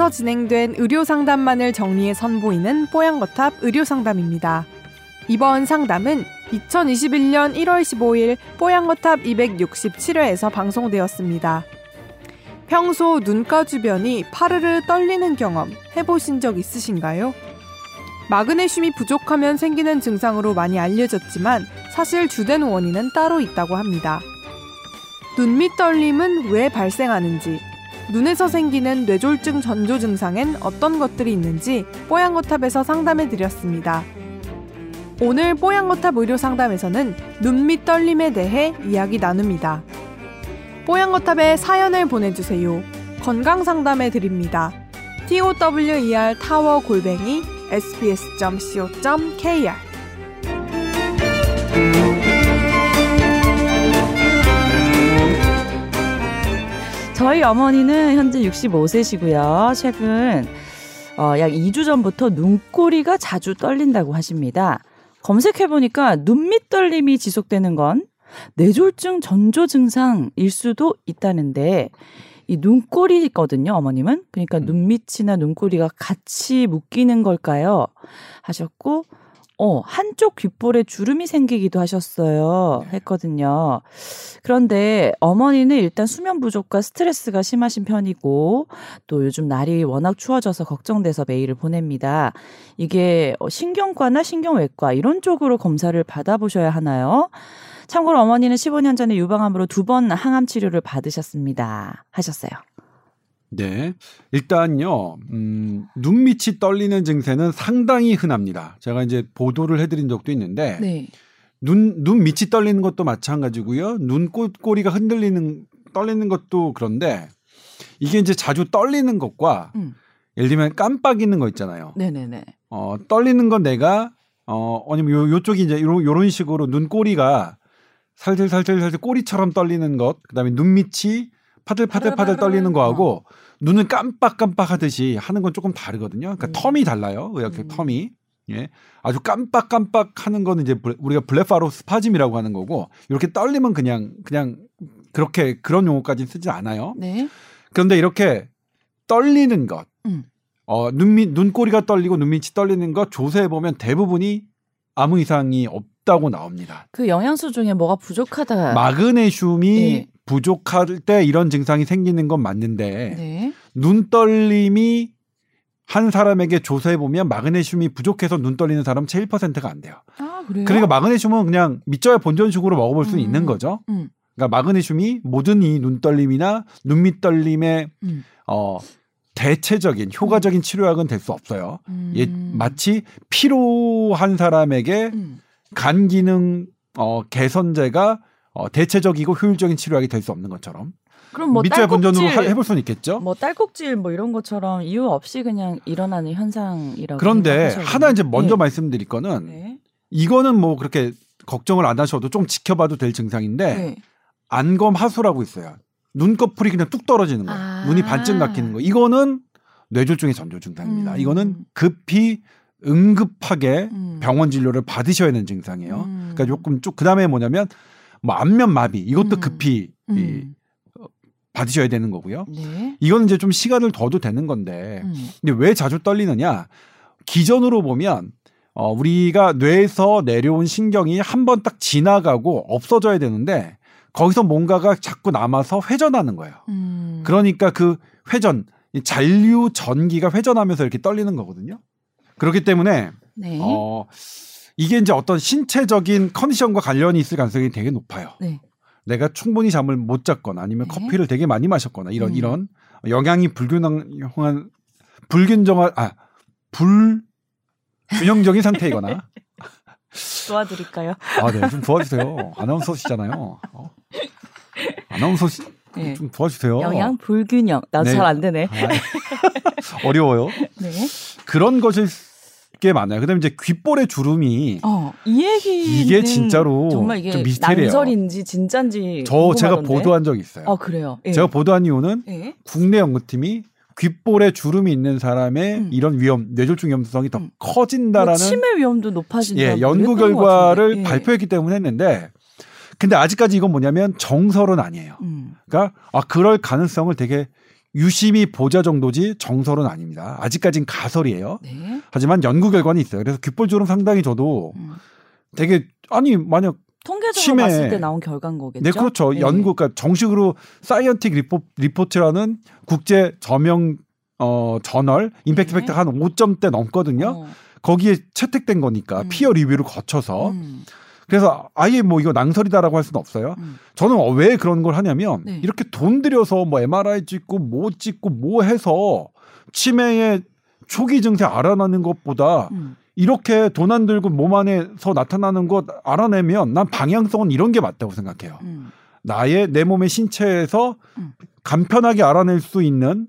뽀양거탑에서 진행된 의료 상담만을 정리해 선보이는 뽀양거탑 의료 상담입니다. 이번 상담은 2021년 1월 15일 뽀양거탑 267회에서 방송되었습니다. 평소 눈가 주변이 파르르 떨리는 경험 해보신 적 있으신가요? 마그네슘이 부족하면 생기는 증상으로 많이 알려졌지만 사실 주된 원인은 따로 있다고 합니다. 눈밑 떨림은 왜 발생하는지, 눈에서 생기는 뇌졸중 전조 증상엔 어떤 것들이 있는지 뽀양거탑에서 상담해 드렸습니다. 오늘 뽀양거탑 의료 상담에서는 눈 밑 떨림에 대해 이야기 나눕니다. 뽀양거탑에 사연을 보내주세요. 건강 상담해 드립니다. tower 타워 골뱅이 sbs.co.kr 저희 어머니는 현재 65세시고요. 최근 어, 약 2주 전부터 눈꼬리가 자주 떨린다고 하십니다. 검색해보니까 눈밑 떨림이 지속되는 건 뇌졸중 전조 증상일 수도 있다는데 이 눈꼬리거든요, 어머님은. 그러니까 음. 눈밑이나 눈꼬리가 같이 묶이는 걸까요? 하셨고, 어, 한쪽 귓볼에 주름이 생기기도 하셨어요. 했거든요. 그런데 어머니는 일단 수면 부족과 스트레스가 심하신 편이고, 또 요즘 날이 워낙 추워져서 걱정돼서 메일을 보냅니다. 이게 어, 신경과나 신경외과 이런 쪽으로 검사를 받아보셔야 하나요? 참고로 어머니는 15년 전에 유방암으로 두 번 항암 치료를 받으셨습니다. 하셨어요. 네. 일단요, 음, 눈밑이 떨리는 증세는 상당히 흔합니다. 제가 이제 보도를 해드린 적도 있는데, 네. 눈, 눈 밑이 떨리는 것도 마찬가지고요. 눈 꼬리가 흔들리는, 떨리는 것도 그런데, 이게 이제 자주 떨리는 것과, 음. 예를 들면 깜빡이는 거 있잖아요. 네네네. 어, 떨리는 건 내가, 어, 아니면 요, 요쪽이 이제 요런, 요런 식으로 눈꼬리가 살살살살살살 꼬리처럼 떨리는 것, 그 다음에 눈 밑이 파들파들파들 떨리는 거하고 눈을 깜빡깜빡 하듯이 하는 건 조금 다르거든요. 그러니까 음. 텀이 달라요. 의학적 음. 텀이. 예. 아주 깜빡깜빡 하는 거는 이제 블- 우리가 블레파로 스파즘이라고 하는 거고 이렇게 떨리면 그냥 그냥 그렇게 그런 용어까지 쓰지 않아요. 네. 그런데 이렇게 떨리는 것, 음. 어, 눈밑, 눈꼬리가 떨리고 눈밑이 떨리는 것 조사해 보면 대부분이 아무 이상이 없다고 나옵니다. 그 영양소 중에 뭐가 부족하다. 마그네슘이 네. 부족할 때 이런 증상이 생기는 건 맞는데 네. 눈떨림이 한 사람에게 조사해 보면 마그네슘이 부족해서 눈 떨리는 사람 7%가 안 돼요. 아, 그래요? 그러니까 마그네슘은 그냥 밑져야 본전식으로 먹어볼 수는 음. 있는 거죠. 음. 그러니까 마그네슘이 모든 이 눈 떨림이나 눈밑 떨림의 음. 어 대체적인 효과적인 치료약은 될 수 없어요. 음. 예, 마치 피로한 사람에게 음. 간 기능 어, 개선제가 어, 대체적이고 효율적인 치료약이 될 수 없는 것처럼 그럼 뭐 밑져야 본전으로 해볼 수는 있겠죠. 뭐 딸꾹질 뭐 이런 것처럼 이유 없이 그냥 일어나는 현상이라고 그런데 하나 이제? 먼저 네. 말씀드릴 거는 네. 이거는 뭐 그렇게 걱정을 안 하셔도 좀 지켜봐도 될 증상인데 네. 안검 하수라고 있어요. 눈꺼풀이 그냥 뚝 떨어지는 거예요. 아. 눈이 반쯤 막히는 거. 이거는 뇌졸중의 전조 증상입니다. 음. 이거는 급히 응급하게 음. 병원 진료를 받으셔야 되는 증상이에요. 음. 그러니까 조금 쭉 그다음에 뭐냐면 뭐 안면 마비 이것도 음. 급히 이, 음. 받으셔야 되는 거고요. 네. 이거는 이제 좀 시간을 둬도 되는 건데 음. 근데 왜 자주 떨리느냐? 기전으로 보면 어, 우리가 뇌에서 내려온 신경이 한 번 딱 지나가고 없어져야 되는데 거기서 뭔가가 자꾸 남아서 회전하는 거예요. 음. 그러니까 그 회전, 이 잔류 전기가 회전하면서 이렇게 떨리는 거거든요. 그렇기 때문에 네. 어, 이게 이제 어떤 신체적인 컨디션과 관련이 있을 가능성이 되게 높아요. 네. 내가 충분히 잠을 못 잤거나 아니면 네. 커피를 되게 많이 마셨거나 이런 음. 이런 영양이 불균형한 불균정한 아 불 균형적인 상태이거나 도와드릴까요? 아, 네, 좀 도와주세요. 아나운서시잖아요. 어? 아나운서 시, 네. 좀 도와주세요. 영양 불균형. 나도 네. 잘안 되네. 아, 어려워요. 네. 그런 것일 게 많아요. 그다음에 이제 귓볼의 주름이 어, 이 얘기 이게 진짜로 정말 이게 좀 미스테리예요. 난설인지 진짠지 저 제가 궁금하던데. 보도한 적이 있어요. 아 그래요. 예. 제가 보도한 이유는 예. 국내 연구팀이 귓볼에 주름이 있는 사람의 음. 이런 위험, 뇌졸중 위험성이 더 음. 커진다라는 뭐 치매 위험도 높아진다. 예, 뭐 연구 결과를. 예. 발표했기 때문에 했는데 근데 아직까지 이건 뭐냐면 정설은 아니에요. 음. 그러니까 아 그럴 가능성을 되게 유심히 보자 정도지 정설은 아닙니다. 아직까진 가설이에요. 네. 하지만 연구 결과는 있어요. 그래서 귓볼주름 상당히 저도 음. 되게 아니 만약 통계적으로 치매. 봤을 때 나온 결과인 거겠죠. 네 그렇죠 네. 연구 그러니까 정식으로 Scientific Repo, Report라는 국제 저명 어 저널 임팩트 네. factor 한 5점대 넘거든요. 어. 거기에 채택된 거니까 음. peer review를 거쳐서 음. 그래서 아예 뭐 이거 낭설이다라고 할 수는 없어요. 음. 저는 어, 왜 그런 걸 하냐면 네. 이렇게 돈 들여서 뭐 MRI 찍고 뭐 찍고 뭐 해서 치매의 초기 증세 알아내는 것보다 음. 이렇게 돈 안 들고 몸 안에서 나타나는 것 알아내면 난 방향성은 이런 게 맞다고 생각해요. 음. 나의 내 몸의 신체에서 음. 간편하게 알아낼 수 있는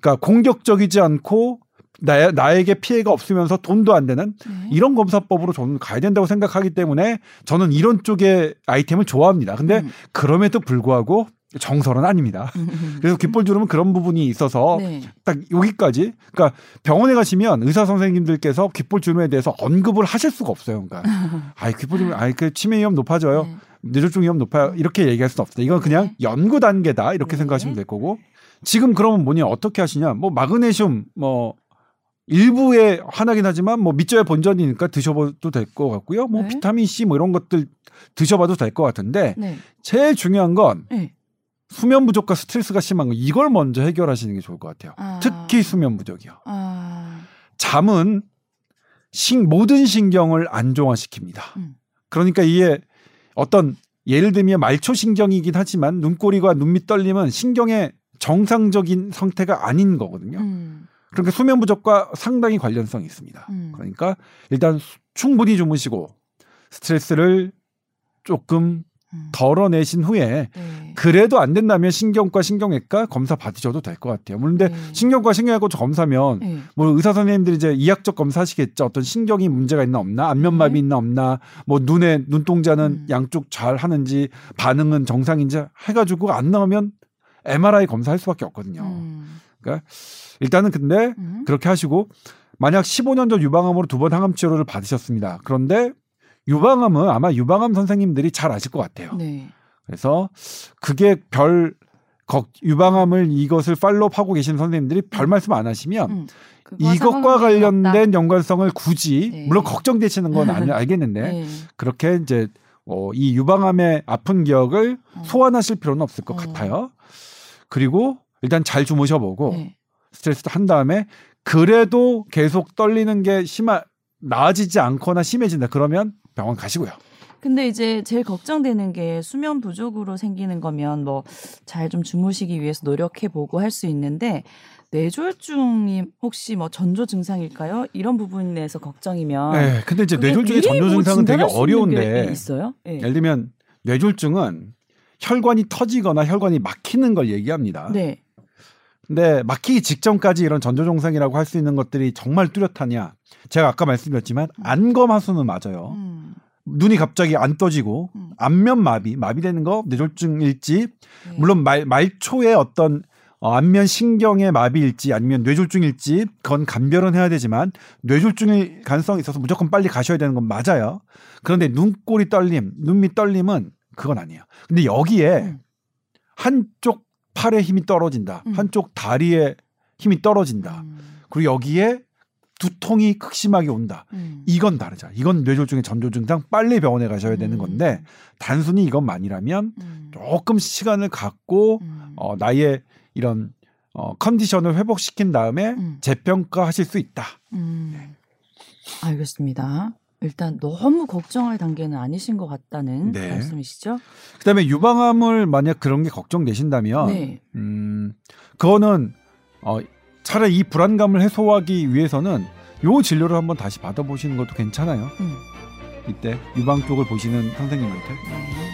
그러니까 공격적이지 않고 나, 나에게 피해가 없으면서 돈도 안 되는 네. 이런 검사법으로 저는 가야 된다고 생각하기 때문에 저는 이런 쪽의 아이템을 좋아합니다. 근데 음. 그럼에도 불구하고 정설은 아닙니다. 음, 음. 그래서 귓볼주름은 그런 부분이 있어서 네. 딱 여기까지. 그러니까 병원에 가시면 의사 선생님들께서 귓볼주름에 대해서 언급을 하실 수가 없어요. 그러니까 아이 귓볼주름, 아이 그 치매 위험 높아져요. 네. 뇌졸중 위험 높아요. 이렇게 얘기할 수는 없다. 이건 그냥 네. 연구 단계다 이렇게 네. 생각하시면 될 거고. 지금 그러면 뭐냐 어떻게 하시냐? 뭐 마그네슘 뭐 일부에 하나긴 하지만 뭐 밑저야 본전이니까 드셔봐도 될 것 같고요. 뭐 네. 비타민 C 뭐 이런 것들 드셔봐도 될 것 같은데 네. 제일 중요한 건 네. 수면 부족과 스트레스가 심한 거 이걸 먼저 해결하시는 게 좋을 것 같아요. 아. 특히 수면 부족이요. 아. 잠은 신, 모든 신경을 안정화시킵니다. 음. 그러니까 이게 어떤 예를 들면 말초 신경이긴 하지만 눈꼬리와 눈밑 떨림은 신경의 정상적인 상태가 아닌 거거든요. 음. 그러니까 수면 부족과 상당히 관련성이 있습니다. 음. 그러니까 일단 수- 충분히 주무시고 스트레스를 조금 음. 덜어내신 후에 네. 그래도 안 된다면 신경과 신경외과 검사 받으셔도 될 것 같아요. 물론 근데 네. 신경과 신경외과 검사면 네. 뭐 의사 선생님들이 이제 이학적 검사하시겠죠. 어떤 신경이 문제가 있나 없나, 안면마비 네. 있나 없나, 뭐 눈에 눈동자는 음. 양쪽 잘 하는지 반응은 정상인지 해가지고 안 나오면 MRI 검사할 수밖에 없거든요. 음. 일단은 근데 음. 그렇게 하시고 만약 15년 전 유방암으로 두 번 항암 치료를 받으셨습니다. 그런데 유방암은 아마 유방암 선생님들이 잘 아실 것 같아요. 네. 그래서 그게 별 걱- 유방암을 이것을 팔로우하고 계신 선생님들이 별 말씀 안 하시면 음. 이것과. 관련된 연관성을 굳이 네. 물론 걱정되시는 건 알- 알겠는데 네. 그렇게 이제 어, 이 유방암의 아픈 기억을 어. 소환하실 필요는 없을 것 어. 같아요. 그리고 일단 잘 주무셔보고 네. 스트레스도 한 다음에 그래도 계속 떨리는 게 심하 나아지지 않거나 심해진다 그러면 병원 가시고요. 근데 이제 제일 걱정되는 게 수면 부족으로 생기는 거면 뭐 잘 좀 주무시기 위해서 노력해 보고 할 수 있는데 뇌졸중이 혹시 뭐 전조 증상일까요? 이런 부분에서 걱정이면 네, 근데 이제 뇌졸중의 전조 뭐 증상은 되게 게 어려운데 있어요? 네. 예를 들면 뇌졸중은 혈관이 터지거나 혈관이 막히는 걸 얘기합니다. 네. 근데 막히기 직전까지 이런 전조 증상이라고 할 수 있는 것들이 정말 뚜렷하냐? 제가 아까 말씀드렸지만 안검하수는 맞아요. 음. 눈이 갑자기 안 떠지고 음. 안면 마비, 마비되는 거 뇌졸중일지 네. 물론 말 말초의 어떤 어, 안면 신경의 마비일지 아니면 뇌졸중일지 그건 감별은 해야 되지만 뇌졸중일 가능성이 있어서 무조건 빨리 가셔야 되는 건 맞아요. 그런데 눈꼬리 떨림, 눈밑 떨림은 그건 아니에요. 근데 여기에 음. 한쪽 팔에 힘이 떨어진다. 음. 한쪽 다리에 힘이 떨어진다. 음. 그리고 여기에 두통이 극심하게 온다. 음. 이건 다르죠. 이건 뇌졸중의 전조 증상 빨리 병원에 가셔야 되는 음. 건데 단순히 이것만이라면 음. 조금 시간을 갖고 음. 어, 나의 이런 어, 컨디션을 회복시킨 다음에 음. 재평가하실 수 있다. 음. 알겠습니다. 일단 너무 걱정할 단계는 아니신 것 같다는 네. 말씀이시죠? 그다음에 유방암을 만약 그런 게 걱정되신다면 네. 음, 그거는 어, 차라리 이 불안감을 해소하기 위해서는 요 진료를 한번 다시 받아보시는 것도 괜찮아요. 음. 이때 유방 쪽을 보시는 선생님한테. 네.